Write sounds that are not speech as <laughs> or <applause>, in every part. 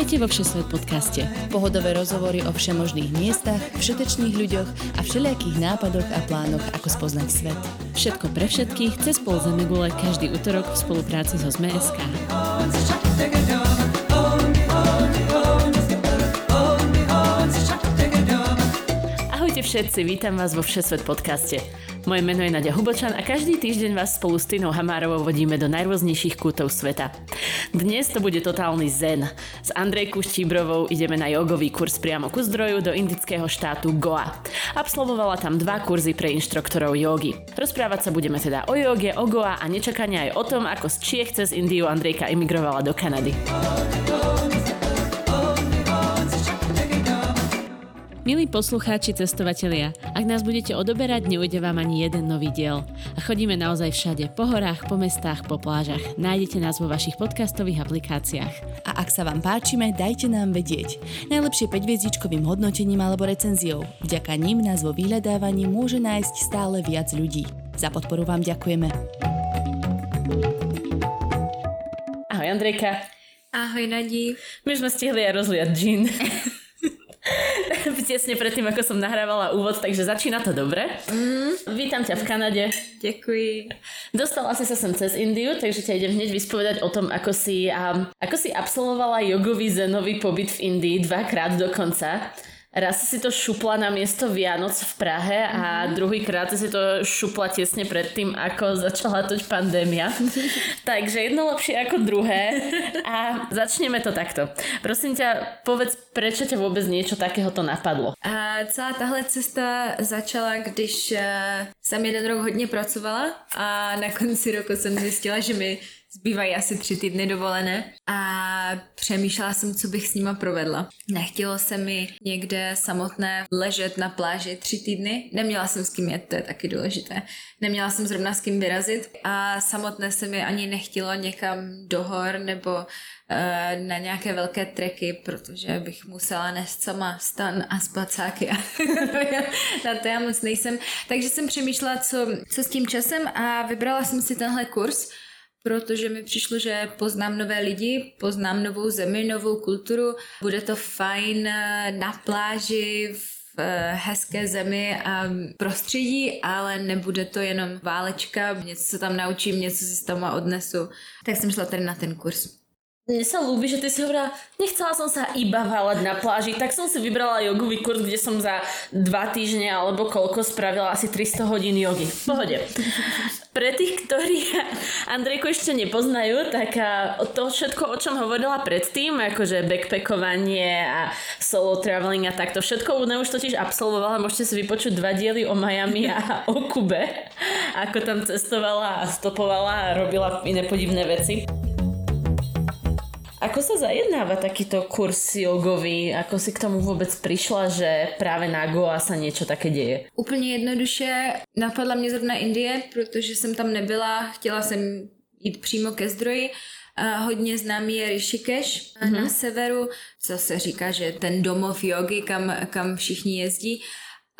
Vítajte vo Všesvet podcaste. Pohodové rozhovory o všemožných miestach, všetečných ľuďoch a všelijakých nápadoch a plánoch, ako spoznať svet. Všetko pre všetkých cez pol Zemegule každý útorok v spolupráci so ZMSK. Ahojte všetci, vítam vás vo Všesvet podcaste. Moje meno je Nadia Hubočan a každý týždeň vás spolu s Tinou Hamárovou vodíme do najrôznejších kútov sveta. Dnes to bude totálny zen. S Andrejkou Štíbrovou ideme na jogový kurz priamo ku zdroju do indického štátu Goa. Absolvovala tam dva kurzy pre inštruktorov jogy. Rozprávať sa budeme teda o joge, o Goa a nečakania aj o tom, ako z Čiech cez Indiu Andrejka emigrovala do Kanady. Milí poslucháči, cestovatelia, ak nás budete odoberať, neujde vám ani jeden nový diel. A chodíme naozaj všade, po horách, po mestách, po plážach. Nájdete nás vo vašich podcastových aplikáciách. A ak sa vám páčime, dajte nám vedieť. Najlepšie 5 hviezdičkovým hodnotením alebo recenziou. Vďaka ním nás vo vyhľadávaní môže nájsť stále viac ľudí. Za podporu vám ďakujeme. Ahoj Andrejka. Ahoj Nadí. My sme stihli aj rozliať džin. <laughs> tesne predtým, ako som nahrávala úvod, takže začína to dobre. Mm. Vítam ťa v Kanade. Ďakujem. Dostala si sa sem cez Indiu, takže ťa idem hneď vyspovedať o tom, ako si, um, ako si absolvovala jogový zenový pobyt v Indii dvakrát dokonca. Raz si to šupla na miesto Vianoc v Prahe a mm-hmm. druhýkrát si to šupla tesne pred tým, ako začala toť pandémia. <laughs> Takže jedno lepšie ako druhé. A začneme to takto. Prosím ťa, povedz, prečo ťa vôbec niečo takéhoto napadlo? A celá tahle cesta začala, když uh, jsem jeden rok hodně pracovala a na konci roku jsem zjistila, že mi zbývají asi tři týdny dovolené a přemýšlela jsem, co bych s nima provedla. Nechtělo se mi někde samotné ležet na pláži tři týdny, neměla jsem s kým jet, to je taky důležité. Neměla jsem zrovna s kým vyrazit a samotné se mi ani nechtělo někam do hor nebo uh, na nějaké velké treky, protože bych musela nést sama stan a spacáky a <laughs> na to já moc nejsem. Takže jsem přemýšlela, co, co s tím časem a vybrala jsem si tenhle kurz, protože mi přišlo, že poznám nové lidi, poznám novou zemi, novou kulturu, bude to fajn eh, na pláži, v eh, hezké zemi a prostředí, ale nebude to jenom válečka, něco se tam naučím, něco si tam odnesu. Tak jsem šla tady na ten kurz. Mne sa ľúbi, že ty si hovorila, nechcela som sa iba váľať na pláži, tak som si vybrala jogový kurz, kde som za dva týždne alebo koľko spravila asi 300 hodín jogy. V pohode. Pre tých, ktorí Andrejku ešte nepoznajú, tak to všetko, o čom hovorila predtým, akože backpackovanie a solo traveling a takto, všetko ona už totiž absolvovala, môžete si vypočuť dva diely o Miami a o Kube, ako tam cestovala a stopovala a robila iné podivné veci. Ako sa zajednáva takýto kurz jogový? Ako si k tomu vůbec přišla, že právě na Goa sa něco také děje? Úplně jednoduše napadla mě zrovna Indie, protože jsem tam nebyla, chtěla jsem jít přímo ke zdroji. A hodně známý je Rishikesh mm-hmm. na severu, co se říká, že ten domov jogy, kam, kam všichni jezdí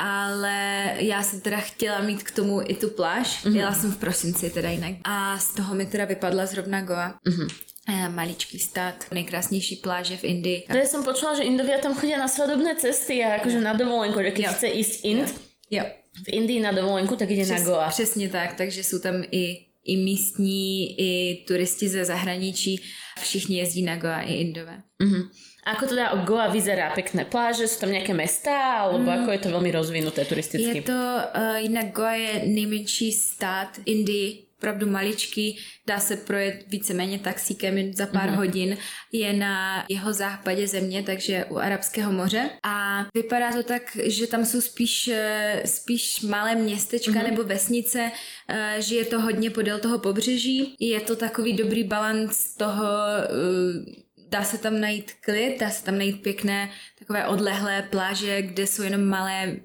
ale já jsem teda chtěla mít k tomu i tu pláž. Mm-hmm. Jela jsem v prosinci teda jinak. A z toho mi teda vypadla zrovna Goa. Mm-hmm maličký stát, nejkrásnější pláže v Indii. To jsem počula, že Indovia tam chodí na svadobné cesty a jakože na dovolenku, že když chce jíst Ind, jo. jo. v Indii na dovolenku, tak jde Přes, na Goa. Přesně tak, takže jsou tam i, i místní, i turisti ze zahraničí, všichni jezdí na Goa, i Indové. Mm-hmm. Ako teda Goa vyzerá pekné pláže? Sú tam nejaké mesta? Alebo mm. ako je to veľmi rozvinuté turisticky? Je to, uh, jinak Goa je nejmenší stát Indii, opravdu maličký, dá se projet víceméně taxíkem za pár mm-hmm. hodin, je na jeho západě země, takže u Arabského moře a vypadá to tak, že tam jsou spíš, eh, spíš malé městečka mm-hmm. nebo vesnice, eh, že je to hodně podél toho pobřeží, je to takový dobrý balans toho eh, dá se tam najít klid, dá se tam najít pěkné takové odlehlé pláže, kde jsou jenom malé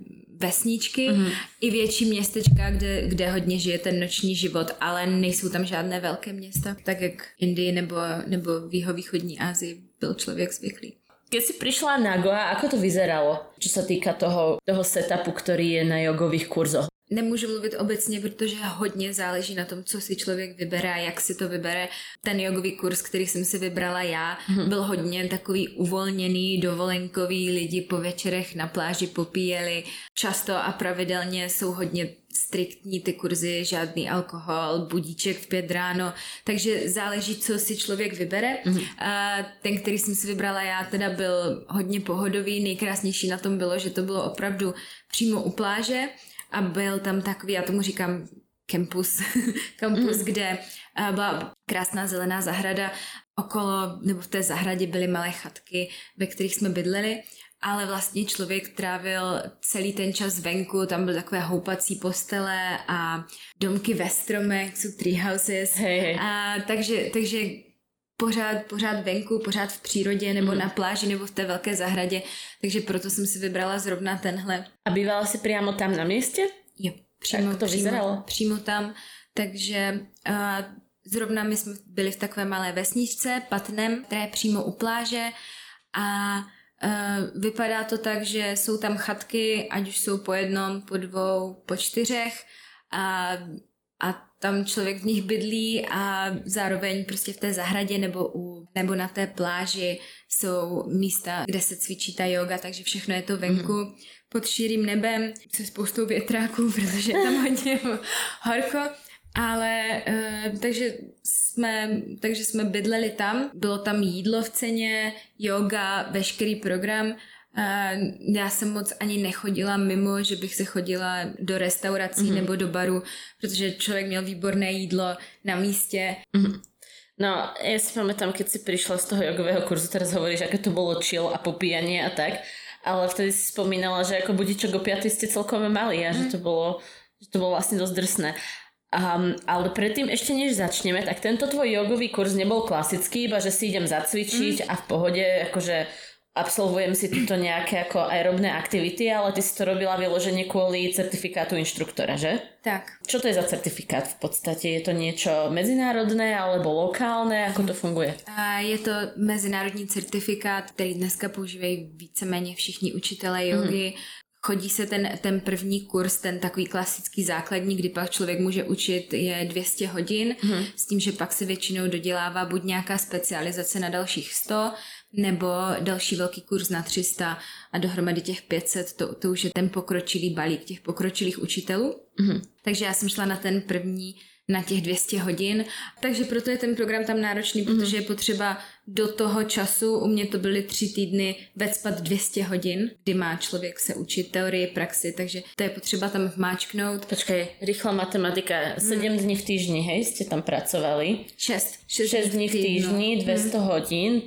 vesničky, mm-hmm. i větší městečka, kde, kde hodně žije ten noční život, ale nejsou tam žádné velké města, tak jak Indii nebo, nebo v jihovýchodní Asii byl člověk zvyklý. Keď si prišla na Goa, ako to vyzeralo, čo sa týka toho, toho setupu, ktorý je na jogových kurzoch? Nemůžu mluvit obecně, protože hodně záleží na tom, co si člověk vybere a jak si to vybere. Ten jogový kurz, který jsem si vybrala já, mm-hmm. byl hodně takový uvolněný, dovolenkový, lidi po večerech na pláži popíjeli. Často a pravidelně jsou hodně striktní ty kurzy, žádný alkohol, budíček v pět ráno, takže záleží, co si člověk vybere. Mm-hmm. A ten, který jsem si vybrala já, teda byl hodně pohodový, nejkrásnější na tom bylo, že to bylo opravdu přímo u pláže a byl tam takový, já tomu říkám campus, <laughs> campus, mm. kde byla krásná zelená zahrada, okolo, nebo v té zahradě byly malé chatky, ve kterých jsme bydleli ale vlastně člověk trávil celý ten čas venku, tam byly takové houpací postele a domky ve stromech, jsou treehouses. Hey, hey. A takže, takže pořád, pořád venku, pořád v přírodě nebo mm. na pláži nebo v té velké zahradě, takže proto jsem si vybrala zrovna tenhle. A bývala si přímo tam na místě? Jo, přímo, tak to přímo, vyzeralo? přímo tam, takže uh, zrovna my jsme byli v takové malé vesničce, Patnem, která je přímo u pláže a Uh, vypadá to tak, že jsou tam chatky, ať už jsou po jednom, po dvou, po čtyřech a, a tam člověk v nich bydlí a zároveň prostě v té zahradě nebo, u, nebo na té pláži jsou místa, kde se cvičí ta yoga, takže všechno je to venku mm. pod širým nebem se spoustou větráků, <laughs> protože je tam hodně horko. Ale uh, takže jsme, takže jsme bydleli tam, bylo tam jídlo v ceně, yoga, veškerý program. Uh, já jsem moc ani nechodila mimo, že bych se chodila do restaurací mm-hmm. nebo do baru, protože člověk měl výborné jídlo na místě. Mm-hmm. No, já si pamätám, keď si přišla z toho jogového kurzu, teraz hovoríš, aké to bylo chill a popíjanie a tak, ale vtedy si spomínala, že jako budičok o 5 ste celkom mali a mm. že to bylo, že to bylo vlastně dost drsné. Um, ale predtým ešte než začneme, tak tento tvoj jogový kurz nebol klasický, iba že si idem zacvičiť mm. a v pohode akože absolvujem si tuto nejaké ako aerobné aktivity, ale ty si to robila vyloženie kvôli certifikátu inštruktora, že? Tak. Čo to je za certifikát v podstate? Je to niečo medzinárodné alebo lokálne? Ako to funguje? A je to mezinárodní certifikát, který dneska používají víceméně všichni učitelé jogy. Mm chodí se ten, ten první kurz, ten takový klasický základní, kdy pak člověk může učit, je 200 hodin, mm. s tím, že pak se většinou dodělává buď nějaká specializace na dalších 100, nebo další velký kurz na 300 a dohromady těch 500, to, to už je ten pokročilý balík těch pokročilých učitelů. Mm. Takže já jsem šla na ten první na těch 200 hodin. Takže proto je ten program tam náročný, mm protože je potřeba do toho času, u mě to byly tři týdny, vecpat 200 hodin, kdy má člověk se učit teorii, praxi, takže to je potřeba tam vmáčknout. Počkej, rychlá matematika, 7 mm. dní v týždni, hej, jste tam pracovali? 6. 6, 6 dní v týždni, 200 mm. hodin,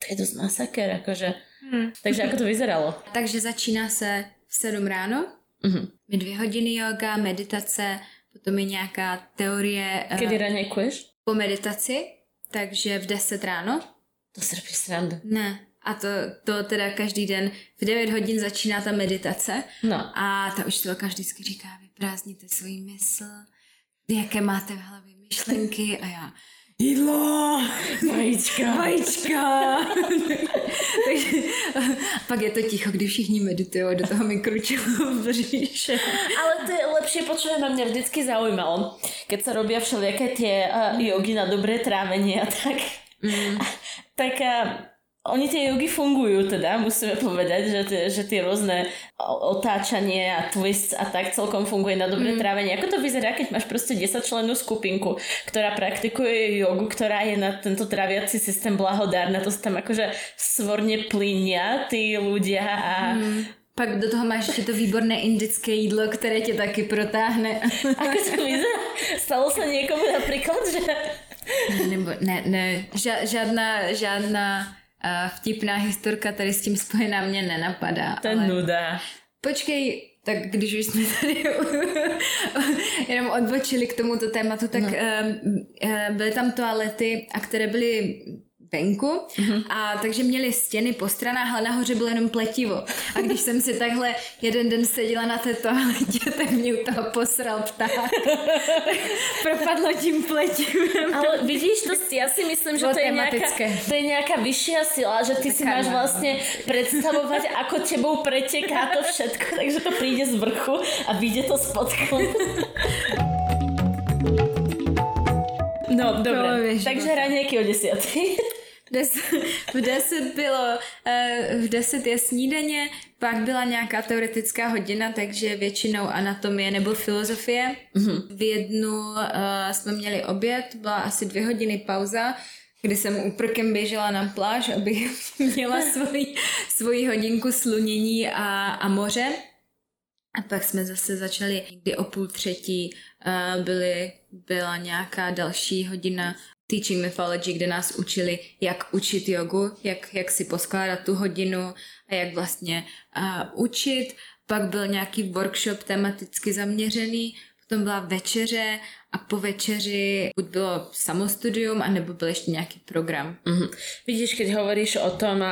to je dost masaker, jakože. Mm. Takže ako to vyzeralo? <laughs> takže začíná se v 7 ráno, mm-hmm. dvě hodiny yoga, meditace, Potom je nějaká teorie... Eh, Kdy uh, ranějkuješ? Po meditaci, takže v 10 ráno. To se robí srandu. Ne. A to, to teda každý den v 9 hodin začíná ta meditace. No. A ta učitelka vždycky říká, vyprázdněte svůj mysl, jaké máte v hlavě myšlenky a já, jídlo, vajíčka, vajíčka. Takže <laughs> <laughs> pak je to ticho, když všichni meditují do toho mikročelu <laughs> v bříše. Ale to je lepší, počujem, mě vždycky zaujímalo, keď se robí všelijaké tie uh, jogy na dobré trávení a tak. Mm. tak uh, oni tie jogy fungujú teda, musíme povedať, že tie, že tie rôzne otáčanie a twists a tak celkom funguje na dobré mm. trávenie. Ako to vyzerá, keď máš proste 10 členú skupinku, ktorá praktikuje jogu, ktorá je na tento traviaci systém blahodárna, to sa tam akože svorne plinia tí ľudia a mm. Pak do toho máš ještě to výborné indické jídlo, které tě taky protáhne. Ako to vyzerá? Stalo se někomu například, že... Ne, nebo, ne, ne, žádná, žádná vtipná historka tady s tím spojená mě nenapadá. To je ale... nuda. Počkej, tak když už jsme tady <laughs> jenom odbočili k tomuto tématu, tak no. uh, uh, byly tam toalety, a které byly venku a takže měli stěny po stranách, ale nahoře bylo jenom pletivo. A když jsem si takhle jeden den seděla na té toaletě, tak mě u toho posral pták. <laughs> Propadlo tím pletivem. Ale vidíš, to, já si myslím, že to je, nějaká, to je nějaká vyššia sila, že ty si máš má. vlastne predstavovať, ako tebou preteká to všetko, <laughs> takže to príde z vrchu a vyjde to spodku. <laughs> No, dobre. Povieš, Takže no. raňajky o desiatej. V deset, v deset bylo, eh, v deset je snídaně, pak byla nějaká teoretická hodina, takže většinou anatomie nebo filozofie. Mm-hmm. V jednu uh, jsme měli oběd, byla asi dvě hodiny pauza, kdy jsem úprkem běžela na pláž, abych <laughs> měla svoji, svoji hodinku slunění a, a moře. A pak jsme zase začali někdy o půl třetí, uh, byly, byla nějaká další hodina teaching mythology, kde nás učili, jak učit jogu, jak, jak si poskládat tu hodinu a jak vlastně uh, učit. Pak byl nějaký workshop tematicky zaměřený, potom byla večeře a po večeři buď bylo samostudium, anebo byl ještě nějaký program. Mhm. Vidíš, keď hovoríš o tom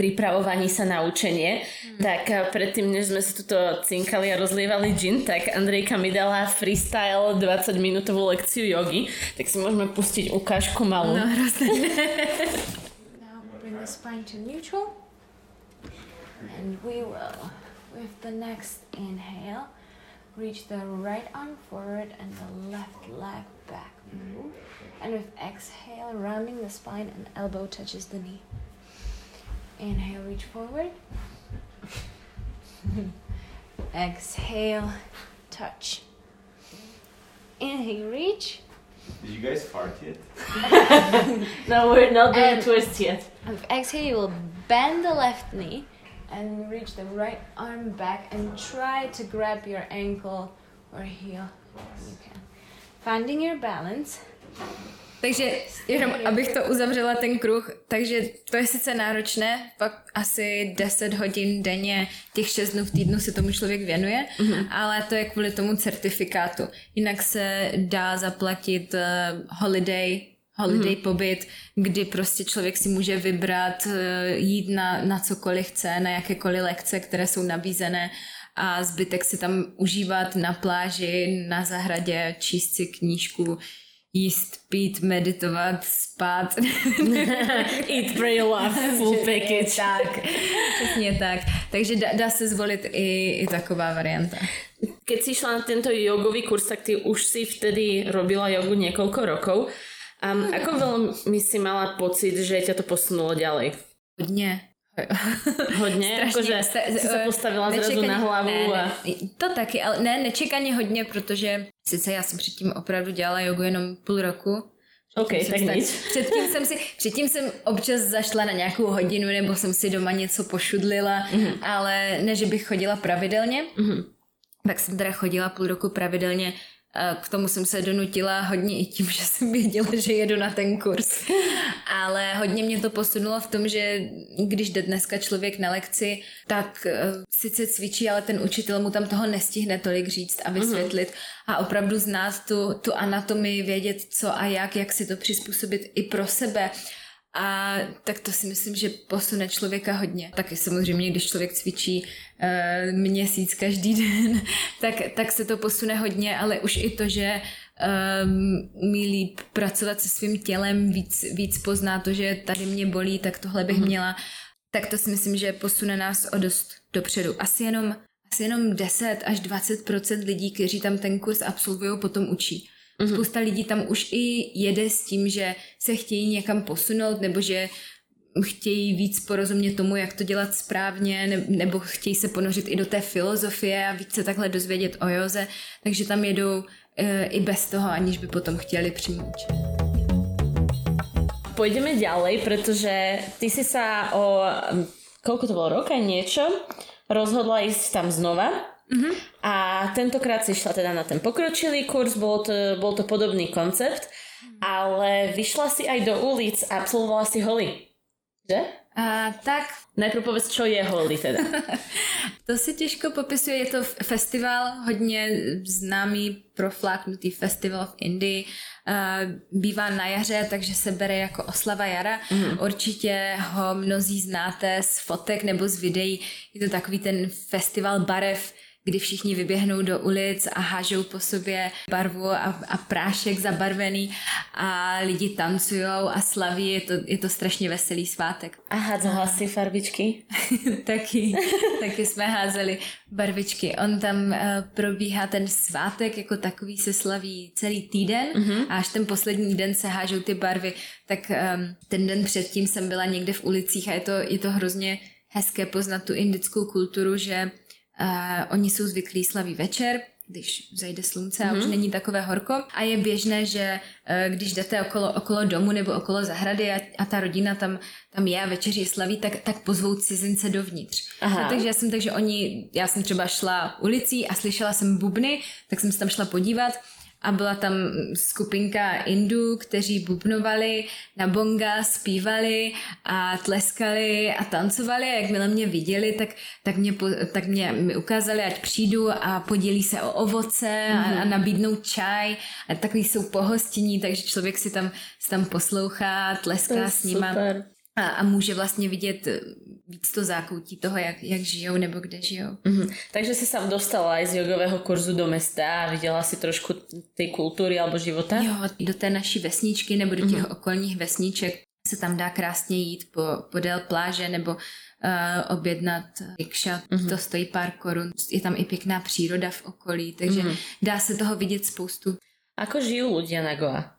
pripravovaní sa na učenie, tak a, predtým, než sme sa tuto cinkali a rozlievali gin, tak Andrejka mi dala freestyle 20 minútovú lekciu jogy, tak si môžeme pustiť ukážku malú. No, hrozné. <laughs> Now bring the spine to neutral. And we will, with the next inhale, reach the right arm forward and the left leg back. Move. And with exhale, rounding the spine and elbow touches the knee. Inhale, reach forward. <laughs> exhale, touch. Inhale, reach. Did you guys fart yet? <laughs> No, we're not doing And- twist yet. And exhale, you will bend the left knee and reach the right arm back and try to grab your ankle or heel. You can. Finding your balance. Takže jenom abych to uzavřela ten kruh, takže to je sice náročné, pak asi 10 hodin denně, těch 6 dnů v týdnu se tomu člověk věnuje, mm-hmm. ale to je kvůli tomu certifikátu. Jinak se dá zaplatit uh, holiday, holiday mm-hmm. pobyt, kdy prostě člověk si může vybrat uh, jít na, na cokoliv chce, na jakékoliv lekce, které jsou nabízené a zbytek si tam užívat na pláži, na zahradě, číst si knížku, jíst, pít, meditovat, spát. <laughs> Eat, pray, love, <laughs> full package. tak, přesně tak. Takže dá, dá se zvolit i, i taková varianta. Keď si šla na tento jogový kurz, tak ty už si vtedy robila jogu niekoľko rokov. Um, ako veľmi si mala pocit, že ťa to posunulo ďalej? Hodně. Hodně? Akože si sa postavila zrazu na hlavu ne, a... ne, to taky, ale ne, nečekaně hodně, protože sice já jsem předtím opravdu dělala jogu jenom půl roku, OK, Jsem tak nič. <laughs> <laughs> Předtím jsem si, předtím jsem občas zašla na nějakou hodinu, nebo jsem si doma něco pošudlila, Mhm. mm-hmm. ale ne, že bych chodila pravidelně. Mm-hmm. Tak jsem teda chodila půl roku pravidelně. A K tomu jsem se donutila hodně i tím, <laughs> že jsem věděla, že jedu na ten kurz. Ale hodně mě to posunulo v tom, že když jde dneska člověk na lekci, tak eh, sice cvičí, ale ten učitel mu tam toho nestihne tolik říct a vysvětlit a opravdu znát tu, tu anatomii, vědět co a jak, jak si to přizpůsobit i pro sebe. A tak to si myslím, že posune člověka hodně. Taky samozřejmě, když člověk cvičí uh, měsíc každý <laughs> den, tak, tak se to posune hodně, ale už i to, že um, umí líp pracovat se svým tělem, víc, víc pozná to, že tady mě bolí, tak tohle bych mm-hmm. měla, tak to si myslím, že posune nás o dost dopředu. Asi jenom, asi jenom 10 až 20 lidí, kteří tam ten kurz absolvují, potom učí. Mm-hmm. Spousta lidí tam už i jede s tím, že se chtějí někam posunout, nebo že chtějí víc porozumět tomu, jak to dělat správně, ne- nebo chtějí se ponořit i do té filozofie a víc se takhle dozvědět o joze, takže tam jedou e, i bez toho, aniž by potom chtěli přímo učit. Pôjdeme ďalej, pretože ty si sa o, um, koľko to bolo, roka niečo, rozhodla ísť tam znova. Mm-hmm. A tentokrát si šla teda na ten pokročilý kurz, bol to, bol to podobný koncept, ale vyšla si aj do ulic a absolvovala si holy. Že? A, tak Najprv povedz, čo je Holi teda. <laughs> To se těžko popisuje, je to festival, hodně známý profláknutý festival v Indii. Uh, bývá na jaře, takže se bere jako oslava jara. Mm. Určitě ho mnozí znáte z fotek nebo z videí. Je to takový ten festival barev, kdy všichni vyběhnou do ulic a hážou po sobě barvu a, a prášek zabarvený a lidi tancují a slaví. Je to, je to strašně veselý svátek. A hádzala si farbičky? <laughs> taky, taky jsme házeli barvičky. On tam uh, probíhá ten svátek, jako takový se slaví celý týden mm-hmm. a až ten poslední den se hážou ty barvy, tak um, ten den předtím jsem byla někde v ulicích a je to, je to hrozně hezké poznat tu indickou kulturu, že uh, oni jsou zvyklí slaví večer, když zajde slunce a mm-hmm. už není takové horko. A je běžné, že uh, když jdete okolo, okolo domu nebo okolo zahrady a, a ta rodina tam, tam je a večeři slaví, tak, tak pozvou cizince dovnitř. Aha. No, takže já jsem, takže oni, já jsem třeba šla ulicí a slyšela jsem bubny, tak jsem se tam šla podívat a byla tam skupinka Indů, kteří bubnovali na bonga, zpívali a tleskali a tancovali a jakmile mě viděli, tak, tak, mě, tak mě mi ukázali, ať přijdu a podělí se o ovoce mm-hmm. a, a nabídnou čaj a takový jsou pohostinní, takže člověk si tam, si tam poslouchá, tleská s nima Super. A, a může vlastně vidět eh, víc to zákoutí toho, jak, jak žijou nebo kde žijou. Mhm. Takže si sa dostala aj z jogového kurzu do mesta a videla si trošku tej kultúry alebo života? Jo, do té naší vesničky nebo do těch mm-hmm. okolních vesniček se tam dá krásně jít po, podél pláže nebo uh, objednat rikša. Mm-hmm. To stojí pár korun. Je tam i pěkná příroda v okolí, takže mm-hmm. dá se toho vidět spoustu. Ako žijú ľudia na Goa?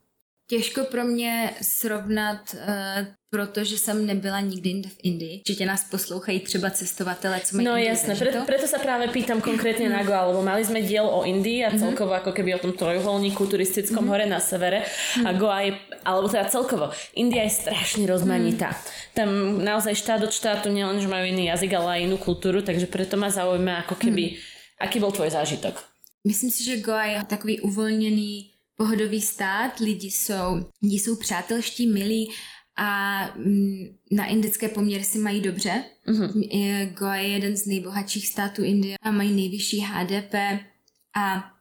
Těžko pro mě srovnat, uh, protože jsem nebyla nikdy jinde v Indii. Určitě nás poslouchají třeba cestovatele, co mají No Indii jasné, zažito. preto, preto sa práve pýtam konkrétne na Goa, lebo mali sme diel o Indii a celkovo ako keby o tom trojuholníku turistickom hore na severe a Goa je, alebo teda celkovo, India je strašne rozmanitá. Tam naozaj štát od štátu nielen, že majú iný jazyk, ale aj inú kultúru, takže preto ma zaujíma ako keby, aký bol tvoj zážitok? Myslím si, že Goa je takový uvolněný, pohodový stát, lidi jsou, lidi jsou přátelští, milí a mm, na indické poměry si mají dobře. Mm-hmm. Goa je jeden z nejbohatších států Indie a mají nejvyšší HDP a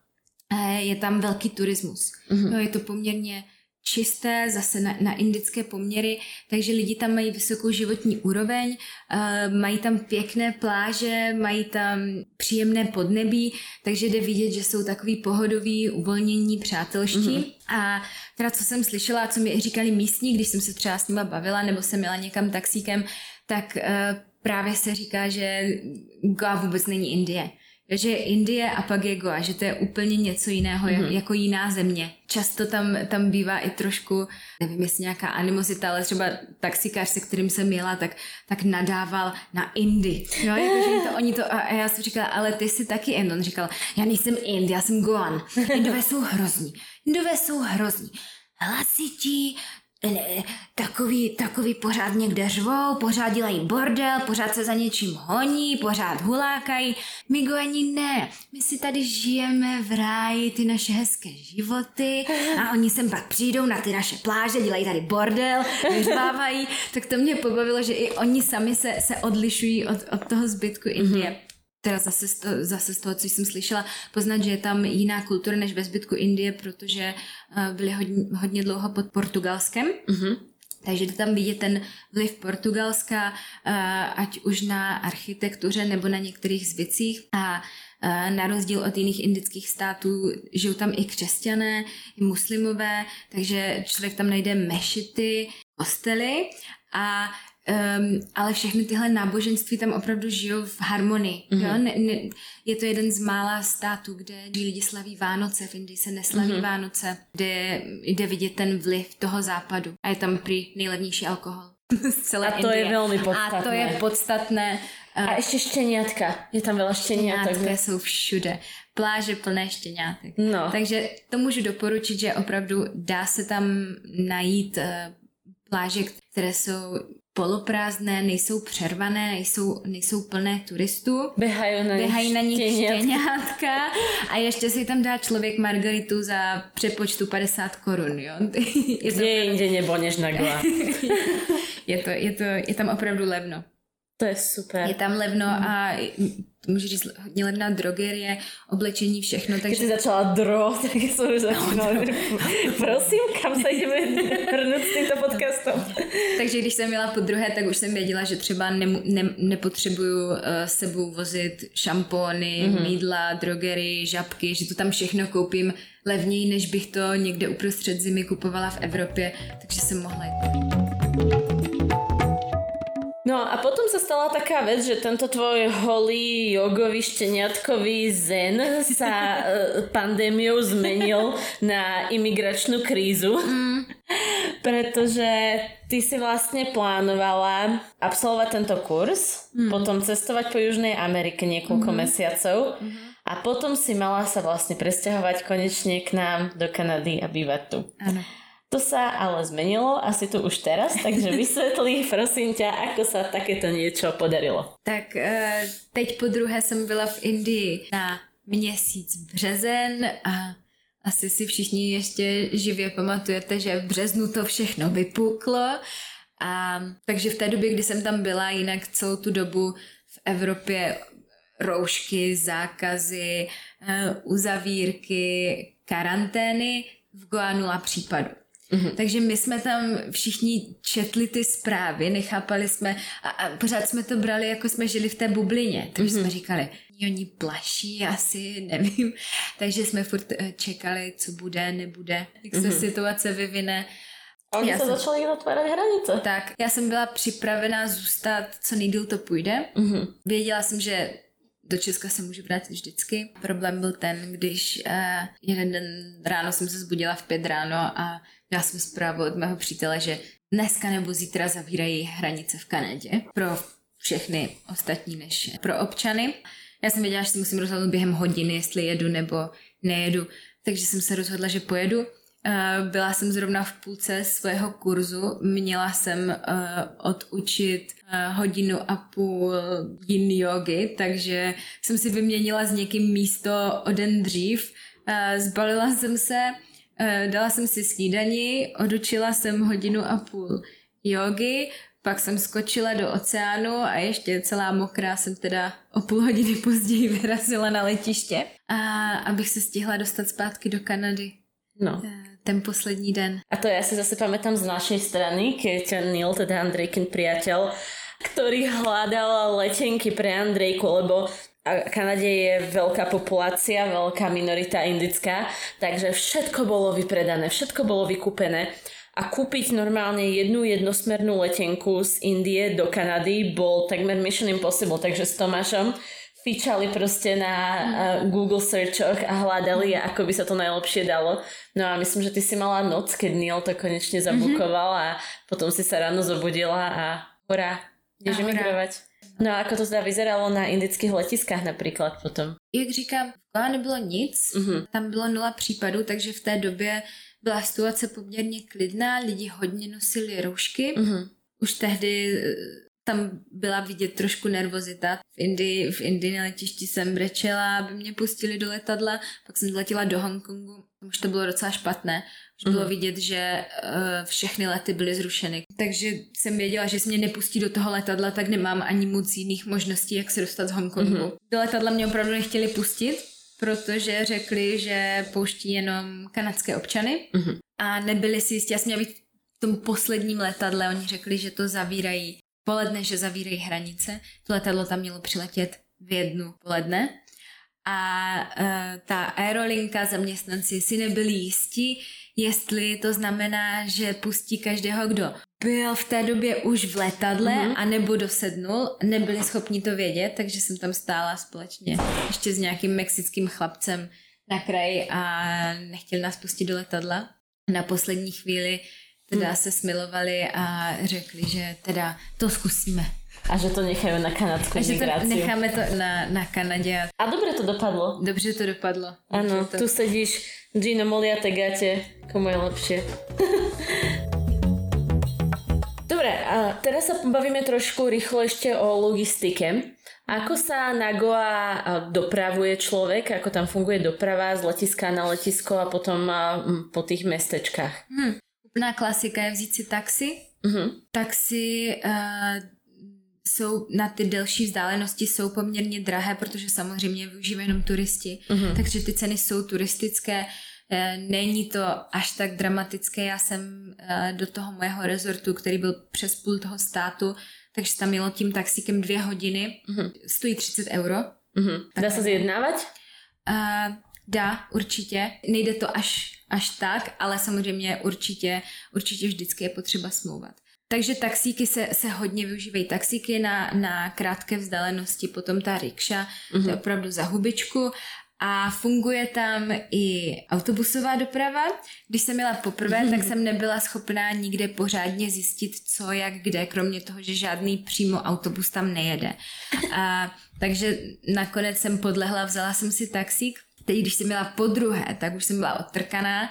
je tam velký turismus. Mm-hmm. No, je to poměrně čisté, zase na, na indické poměry, takže lidi tam mají vysokou životní úroveň, uh, mají tam pěkné pláže, mají tam příjemné podnebí, takže jde vidět, že jsou takový pohodoví, uvolnění, přátelští. Mm-hmm. A teda co jsem slyšela, co mi říkali místní, když jsem se třeba s nima bavila, nebo jsem jela někam taxíkem, tak uh, právě se říká, že Goa vůbec není Indie. Že Indie a pak je Goa, že to je úplně něco jiného, mm-hmm. jako jiná země. Často tam, tam bývá i trošku, nevím, jestli nějaká animozita, ale třeba taxikář, se kterým jsem jela, tak, tak nadával na Indy. Jo, jakože to, oni to, a já jsem říkala, ale ty jsi taky Ind. On říkal, já nejsem Ind, já jsem Goan. Indové jsou hrozní. Indové jsou hrozní. Hlasití, takový, takový pořád někde řvou, pořád dělají bordel, pořád se za něčím honí, pořád hulákají. My Goani ne, my si tady žijeme v ráji ty naše hezké životy a oni sem pak přijdou na ty naše pláže, dělají tady bordel, vyřvávají, tak to mě pobavilo, že i oni sami se, se odlišují od, od toho zbytku Indie. Mm-hmm teda zase z, toho, zase z toho, co jsem slyšela, poznat, že je tam jiná kultura než ve zbytku Indie, protože uh, byli hodně, hodně dlouho pod Portugalskem. Mm-hmm. Takže jde tam vidět ten vliv Portugalska, uh, ať už na architektuře nebo na některých zvěcích. A uh, na rozdíl od jiných indických států žijou tam i křesťané, i muslimové, takže člověk tam najde mešity, kostely a Um, ale všechny tyhle náboženství tam opravdu žijou v harmonii. Mm-hmm. Jo? Ne, ne, je to jeden z mála států, kde lidi slaví Vánoce, v Indii se neslaví mm-hmm. Vánoce, kde jde vidět ten vliv toho západu. A je tam prý nejlevnější alkohol. <laughs> z celé A to je Indie. velmi A to podstatné. je podstatné. A ešte šteniatka. Je tam veľa šteniatok. Štěňátka jsou všude. Pláže plné štěňátek. No. Takže to můžu doporučit, že opravdu dá se tam najít uh, pláže, které jsou poloprázdné, nejsou přervané, nejsou, nejsou plné turistů. Behajú na Běhají na nich šteniatka. štěňátka a ještě si tam dá člověk margaritu za přepočtu 50 korun, jo. <laughs> Je to, Kde inde nebo než na. <laughs> Je, to, je, to, je tam opravdu levno. To je super. Je tam levno a můžu říct hodně levná drogerie, oblečení, všechno. Když Takže jsi začala dro, tak jsem už začínala. Prosím, kam se jdeme hrnout s tímto podcastem? Takže když jsem měla po druhé, tak už jsem věděla, že třeba ne, ne, nepotřebuju uh, sebou vozit šampóny, mm-hmm. mídla, drogery, žabky, že to tam všechno koupím levněji, než bych to někde uprostřed zimy kupovala v Evropě, takže jsem mohla jít. No a potom sa stala taká vec, že tento tvoj holý jogový šteniatkový zen sa e, pandémiou zmenil na imigračnú krízu. Mm. Pretože ty si vlastne plánovala absolvovať tento kurz, mm. potom cestovať po Južnej Amerike niekoľko mm. mesiacov mm. a potom si mala sa vlastne presťahovať konečne k nám do Kanady a bývať tu. Áno. To sa ale zmenilo asi tu už teraz, takže <laughs> vysvetli prosím ťa, ako sa takéto niečo podarilo. Tak eh, teď po druhé jsem byla v Indii na měsíc březen a asi si všichni ještě živě pamatujete, že v březnu to všechno vypuklo. A, takže v té době, kdy jsem tam byla, jinak celou tu dobu v Evropě roušky, zákazy, eh, uzavírky, karantény, v Goa nula případů. Mm-hmm. Takže my jsme tam všichni četli ty zprávy, nechápali jsme a, a pořád jsme to brali, jako jsme žili v té bublině. Takže mm-hmm. jsme říkali, oni plaší <laughs> asi, nevím. Takže jsme furt eh, čekali, co bude, nebude, jak se mm-hmm. situace vyvine. A oni se jsem... začali otvárat hranice. Tak, já jsem byla připravená zůstat, co nejdíl to půjde. Mm-hmm. Věděla jsem, že do Česka se můžu vrátit vždycky. Problém byl ten, když uh, jeden den ráno jsem se zbudila v pět ráno a já jsem zprávu od mého přítele, že dneska nebo zítra zavírají hranice v Kanadě pro všechny ostatní než pro občany. Já jsem věděla, že si musím rozhodnout během hodiny, jestli jedu nebo nejedu, takže jsem se rozhodla, že pojedu. Eh, byla jsem zrovna v půlce svého kurzu, měla jsem eh, odučit eh, hodinu a půl yin jogy, takže jsem si vyměnila s někým místo o den dřív. Zbalila jsem se, dala jsem si snídani, odučila jsem hodinu a půl jogy, pak jsem skočila do oceánu a ještě celá mokrá jsem teda o půl hodiny později <laughs> vyrazila na letiště, a abych se stihla dostat zpátky do Kanady. No ten poslední den. A to ja si zase pamätám z našej strany, keď Neil, teda Andrejkin priateľ, ktorý hľadal letenky pre Andrejku, lebo v Kanade je veľká populácia, veľká minorita indická, takže všetko bolo vypredané, všetko bolo vykúpené a kúpiť normálne jednu jednosmernú letenku z Indie do Kanady bol takmer mission impossible, takže s Tomášom fičali proste na uh, Google searchoch a hľadali, mm. ako by sa to najlepšie dalo. No a myslím, že ty si mala noc, keď Neil to konečne zabukoval mm-hmm. a potom si sa ráno zobudila a hurá, ideš emigrovať. No a ako to teda vyzeralo na indických letiskách například potom? Jak říkám, v nebylo nic, mm-hmm. tam bylo nula případů, takže v té době byla situace poměrně klidná, lidi hodně nosili roušky. Mm-hmm. Už tehdy tam byla vidět trošku nervozita. V Indii, v Indii na letišti jsem brečela, aby mě pustili do letadla, pak jsem letěla do Hongkongu, už to bylo docela špatné. Už mm. bylo mhm. vidět, že uh, všechny lety byly zrušeny. Takže jsem věděla, že se mě nepustí do toho letadla, tak nemám ani moc jiných možností, jak se dostat z Hongkongu. Mm. Do letadla mě opravdu nechtěli pustit, protože řekli, že pouští jenom kanadské občany mm. a nebyli si jistí, já jsem měla být v tom posledním letadle, oni řekli, že to zavírají poledne, že zavírají hranice. To letadlo tam mělo přiletět v jednu poledne. A uh, ta aerolinka, zaměstnanci si nebyli jistí, jestli to znamená, že pustí každého, kdo byl v té době už v letadle mm-hmm. a nebo dosednul, nebyli schopni to vědět, takže jsem tam stála společně ještě s nějakým mexickým chlapcem na kraji a nechtěli nás pustit do letadla. Na poslední chvíli teda hmm. se smilovali a řekli, že teda to zkusíme. A že to necháme na kanadskou A že to necháme to na, na Kanadě. A dobře to dopadlo. Dobře to dopadlo. Ano, to... tu sedíš Gino Moliate gate, komu je lepšie. <laughs> Dobre, a teraz sa pobavíme trošku rýchlo ešte o logistike. Ako sa na Goa dopravuje človek, ako tam funguje doprava z letiska na letisko a potom po tých mestečkách? Hmm. Úplná klasika je vzít si taxi Mhm. taxi uh, jsou na ty delší vzdálenosti jsou poměrně drahé, protože samozřejmě využívají jenom turisti, Mhm. takže ty ceny jsou turistické. Eh, Není to až tak dramatické. Já jsem eh, do toho mého rezortu, který byl přes půl toho státu, takže tam jelo tím taxíkem dvě hodiny. Mhm. Stojí 30 euro. Mhm. Dá sa zjednávať? Uh, dá, určitě. Nejde to až, až tak, ale samozřejmě určitě, určitě vždycky je potřeba smlouvat. Takže taxíky se, se hodně využívají. Taxíky na, na krátké vzdálenosti, potom ta rikša, mm-hmm. to je opravdu za hubičku. A funguje tam i autobusová doprava. Když jsem jela poprvé, <laughs> tak jsem nebyla schopná nikde pořádně zjistit, co, jak, kde, kromě toho, že žádný přímo autobus tam nejede. A, takže nakonec jsem podlehla, vzala jsem si taxík. Teď, když jsem měla po druhé, tak už jsem byla odtrkaná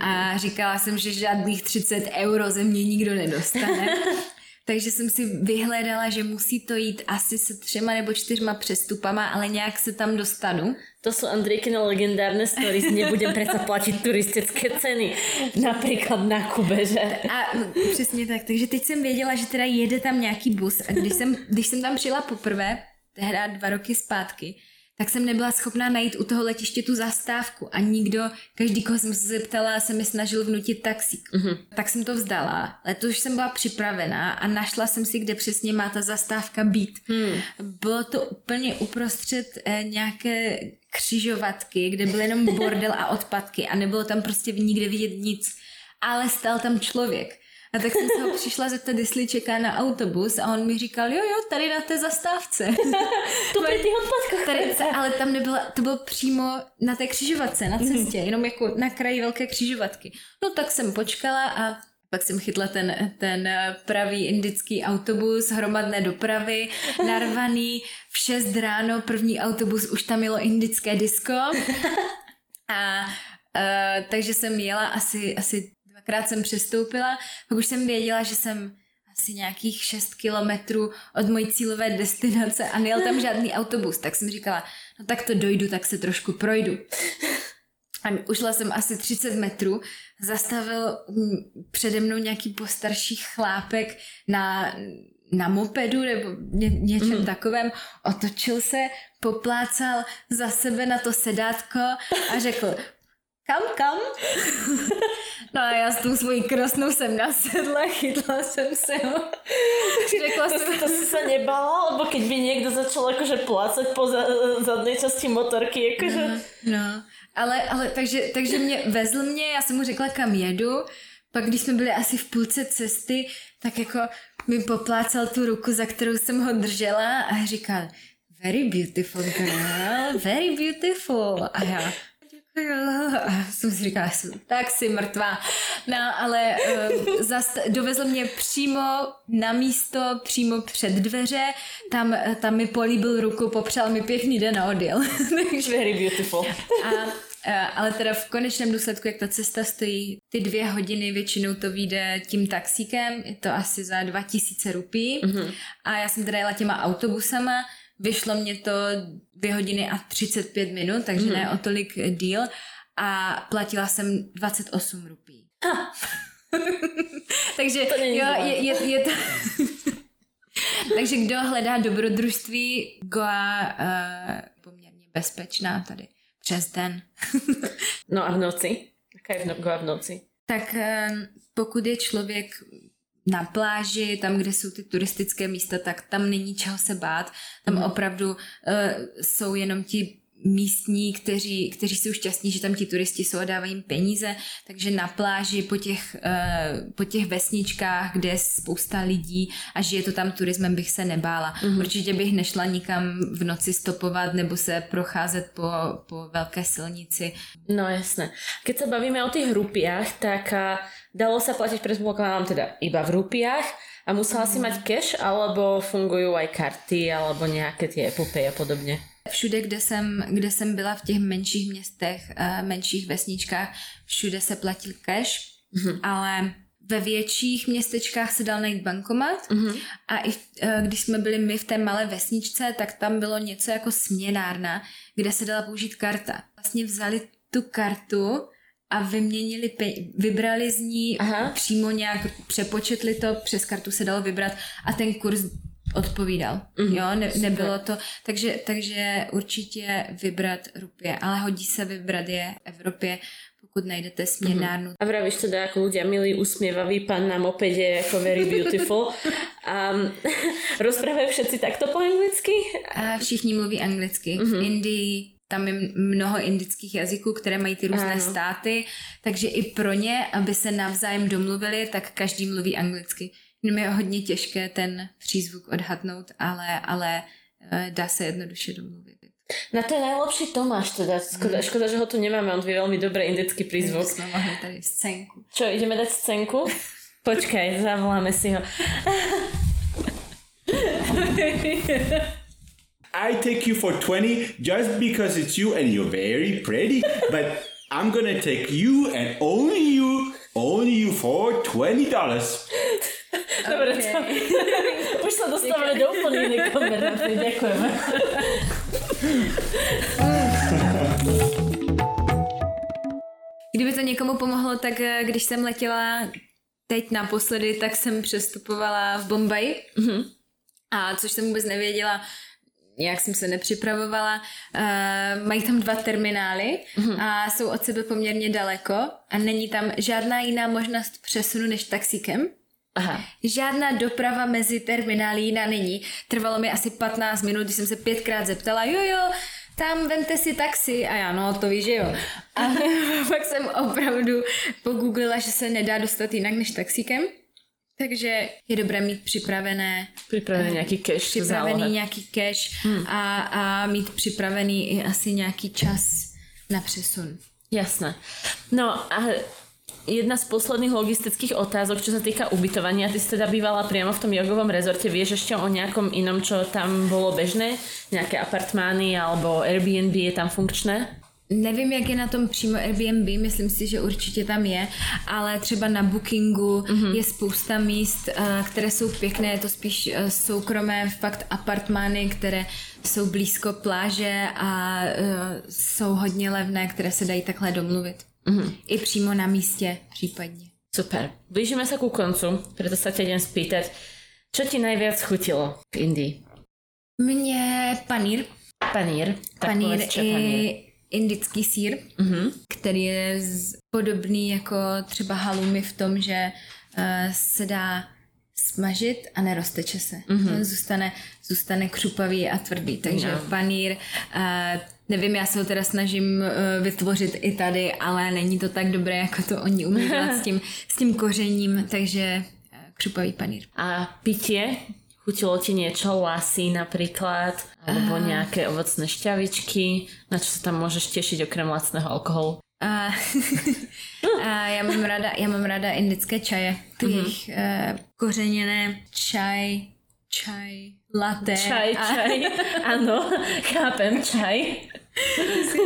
a říkala jsem, že žádných 30 euro ze mě nikdo nedostane. <laughs> Takže jsem si vyhledala, že musí to jít asi se třema nebo čtyřma přestupama, ale nějak se tam dostanu. To sú Andrejkine legendárne stories. Nebudem predsa platiť turistické ceny. Napríklad na Kube, že? A no, přesně tak, takže teď jsem věděla, že teda jede tam nějaký bus a když jsem, když jsem tam přijela poprvé, tehdy dva roky zpátky, tak jsem nebyla schopná najít u toho letiště tu zastávku a nikdo, každý, koho jsem se zeptala, se mi snažil vnutit taxík. Mm-hmm. Tak jsem to vzdala. Letos jsem byla připravená a našla jsem si, kde přesně má ta zastávka být. Mm. Bylo to úplně uprostřed eh, nějaké křižovatky, kde byl jenom bordel a odpadky a nebylo tam prostě nikde vidět nic. Ale stál tam člověk. A tak jsem se ho přišla zeptat, jestli čeká na autobus a on mi říkal, jo, jo, tady na té zastávce. <laughs> Pri tých odpadkoch. Tady, ale tam nebyla, to bylo přímo na té křižovatce, na cestě, jenom jako na kraji velké křižovatky. No tak jsem počkala a pak jsem chytla ten, ten pravý indický autobus hromadné dopravy, <laughs> narvaný v 6 ráno, první autobus, už tam jelo indické disko. <laughs> A uh, takže jsem jela asi, asi dvakrát jsem přestoupila, pak už jsem věděla, že jsem asi nějakých 6 kilometrů od mojí cílové destinace a nejel tam žádný autobus, tak jsem říkala, no tak to dojdu, tak se trošku projdu. A ušla jsem asi 30 metrů, zastavil přede mnou nějaký postarší chlápek na, na mopedu nebo ně, něčem mm. takovém, otočil se, poplácal za sebe na to sedátko a řekl, kam, kam? <laughs> No a já s tou svojí krosnou jsem nasedla, chytla jsem se ho. Řekla To, jsem, to si sa nebala? Lebo keď by niekto začal akože plácať po za, zadnej časti motorky, akože... no, ale, ale takže, takže mě vezl mě, já jsem mu řekla, kam jedu, pak když jsme byli asi v půlce cesty, tak jako mi poplácal tu ruku, za kterou jsem ho držela a říkal, very beautiful girl, very beautiful. A já, jsem si říkala, jsem, tak si mrtvá. No, ale uh, zast, dovezl mě přímo na místo, přímo před dveře, tam, tam mi políbil ruku, popřál mi pěkný den a odjel. <laughs> Very beautiful. a, a, ale teda v konečném důsledku, jak ta cesta stojí ty dvě hodiny, většinou to vyjde tím taxíkem, je to asi za 2000 rupí. Mm-hmm. A já jsem teda jela těma autobusama, vyšlo mě to dvě hodiny a 35 minut, takže mm-hmm. ne o tolik díl. A platila jsem 28 rupí. <laughs> takže To jo, je, je, je to... <laughs> takže kdo hledá dobrodružství, Goa uh, poměrně bezpečná tady přes den. <laughs> No a v noci? Aká je v, no, Goa v noci? tak eh, pokud je člověk na pláži, tam, kde jsou ty turistické místa, tak tam není čeho se bát. Tam mm. opravdu uh, jsou jenom ti místní, kteří, kteří jsou šťastní, že tam ti turisti jsou a dávají jim peníze, takže na pláži po těch, uh, po těch vesničkách, kde je spousta lidí a žije to tam turismem, bych se nebála. Mm. Určitě bych nešla nikam v noci stopovat nebo se procházet po, po velké silnici. No jasné. Keď sa bavíme o tých rupiách, tak a, dalo sa platiť, predpokladám teda iba v rupiách a musela si mať cash, alebo fungujú aj karty, alebo nejaké tie epopej a podobne. Všude, kde jsem, kde jsem byla v těch menších městech, eh, menších vesničkách, všude se platil cash, mm-hmm. ale ve větších městečkách se dal najít bankomat mm-hmm. a i eh, když jsme byli my v té malé vesničce, tak tam bylo něco jako směnárna, kde se dala použít karta. Vlastně vzali tu kartu a vyměnili, pe- vybrali z ní, Aha. přímo nějak přepočetli to, přes kartu se dalo vybrat a ten kurz odpovídal. Mhm, jo, ne, nebylo to, takže, takže určitě vybrat rupie, ale hodí se vybrat je v Evropě, pokud najdete směnárnu. A vravíš teda, ako ľudia milý, usmievavý pán na mopede je ako very beautiful. <laughs> A <laughs> rozprávajú všetci takto po anglicky? A všichni mluví anglicky. Mm-hmm. V Indii tam je mnoho indických jazyků, které mají ty různé Ano. státy, takže i pro ně, aby se navzájem domluvili, tak každý mluví anglicky. Jenom je hodně těžké ten přízvuk odhadnout, ale, ale eh, dá se jednoduše domluvit. Na to je najlepší Tomáš teda. Škoda, škoda, že ho tu nemáme, on vie veľmi dobre indický prízvuk. jsme mohli tady scénku. Čo, ideme dať scénku? <laughs> Počkaj, zavoláme si ho. <laughs> I take you for 20 just because it's you and you're very pretty, but I'm gonna take you and only you, only you for $20. Dobre, to... Už sa dostávame do úplne inej konverzácie. Ďakujeme. Kdyby to někomu pomohlo, tak eh, když jsem letěla teď naposledy, tak jsem přestupovala v Bombaji. Mm-hmm. A což jsem vůbec nevěděla, jak jsem se nepřipravovala. Uh, mají tam dva terminály mm-hmm. a jsou od sebe poměrně daleko a není tam žádná jiná možnost přesunu než taxíkem. Aha. Žádná doprava mezi terminály jiná není. Trvalo mi asi 15 minut, když jsem se pětkrát zeptala, jo jo, tam vemte si taxi. A já, no to víš, že jo. A <laughs> pak jsem opravdu pogooglila, že se nedá dostat jinak než taxíkem. Takže je dobré mít připravené Pripravený nejaký cash v připravený nějaký cash hmm. a, a mít připravený i asi nějaký čas na přesun. Jasné. No a jedna z posledných logistických otázok, čo sa týka ubytovania. Ty si teda bývala priamo v tom jogovom rezorte. Vieš ešte o nejakom inom, čo tam bolo bežné? Nejaké apartmány alebo Airbnb je tam funkčné? Nevím, jak je na tom přímo Airbnb, myslím si, že určitě tam je, ale třeba na Bookingu mm-hmm. je spousta míst, eh, které jsou pěkné, je to spíš eh, soukromé, fakt apartmány, které jsou blízko pláže a eh, jsou hodně levné, které se dají takhle domluvit. Mm-hmm. I přímo na místě případně. Super. Blížime sa ku koncu, preto sa ťa idem spýtať, čo ti najviac chutilo v Indii? Mně panír, Panír. Tak panír povedz, čo i panír. Indický sír, Mhm. který je z, podobný jako třeba halumi v tom, že uh, se dá smažit a nerozteče se. Mm-hmm. Zůstane, zůstane křupavý a tvrdý. Takže No. panír, uh, nevím, já se ho teda snažím uh, vytvořit i tady, ale není to tak dobré, jako to oni umí s tím, s tím kořením, takže křupavý panír. A pitie? Chutilo ti niečo, lasy napríklad, alebo nejaké ovocné šťavičky, na čo sa tam môžeš tešiť okrem lacného alkoholu? A, <laughs> a já mám ráda, já mám ráda indické čaje. Ty mm-hmm. jejich uh, kořeněné čaj, čaj, latte. Čaj, a- čaj, <laughs> áno, chápem, čaj.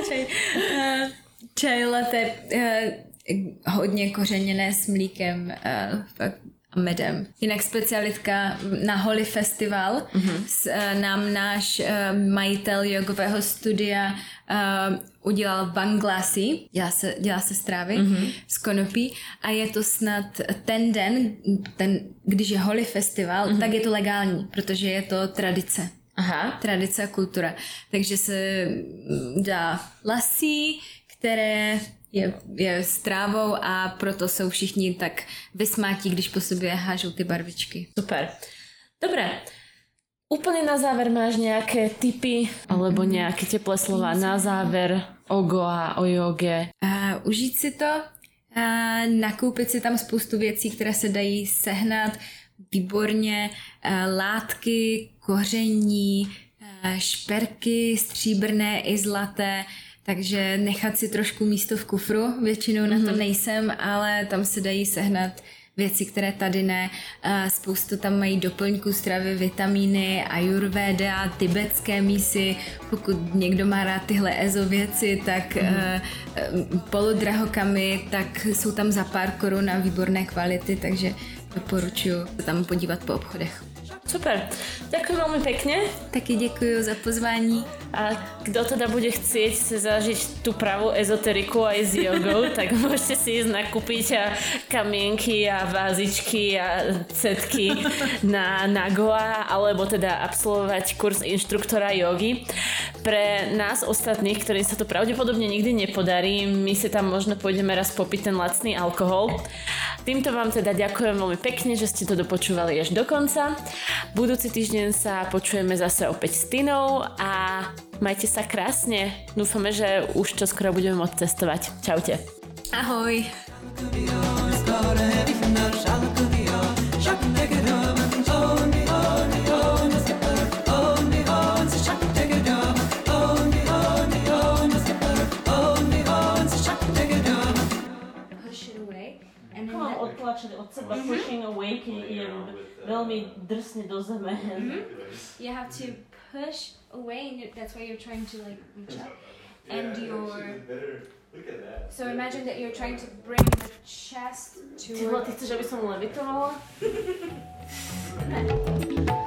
čaj, uh, čaj latte, uh, hodně kořeněné s mlíkem uh, fakt a medem. Jinak specialitka na Holy Festival mm-hmm. s, uh, nám náš uh, majitel jogového studia uh, udělal banglasi, dělá se, dělá se strávy mm-hmm. z konopí a je to snad ten den, ten, když je Holy Festival, mm-hmm. tak je to legální, protože je to tradice Aha. tradice a kultura. Takže se mm, dá lasí, které je, je s trávou a proto jsou všichni tak vysmátí, když po sobě hážou ty barvičky. Super. Dobre. Úplne na záver máš nejaké tipy alebo nejaké teplé slova na záver o Goa, o joge. A užít si to, a nakoupit si tam spoustu věcí, které se dají sehnat výborně, a látky, koření, a šperky stříbrné i zlaté, takže nechat si trošku místo v kufru, většinou na to nejsem, ale tam se dají sehnat věci, které tady ne. Spoustu tam mají doplňků stravy, vitamíny, ajurvéda, tibetské mísy. Pokud někdo má rád tyhle EZO věci, tak mm. polodrahokamy, tak jsou tam za pár korun a výborné kvality, takže doporučuji se tam podívat po obchodech. Super. Ďakujem veľmi pekne. Taky děkuji za pozvání. A kto teda bude chcieť si zažiť tú pravú ezoteriku aj s jogou, <laughs> tak môžete si ísť nakúpiť a kamienky a vázičky a cetky na Nagoa, alebo teda absolvovať kurz inštruktora jogy. Pre nás ostatných, ktorým sa to pravdepodobne nikdy nepodarí, my si tam možno pôjdeme raz popiť ten lacný alkohol. Týmto vám teda ďakujem veľmi pekne, že ste to dopočúvali až do konca. Budúci týždeň sa počujeme zase opäť s Tinou a majte sa krásne. Dúfame, že už čo skoro budeme môcť cestovať. Čaute. Ahoj. Odtlačili od seba, pushing away, keď idem veľmi drsne do zeme. you have to push away, and that's why you're trying to like reach up. And that. so imagine that you're trying to bring the chest to ty chceš, aby som levitovala? <laughs>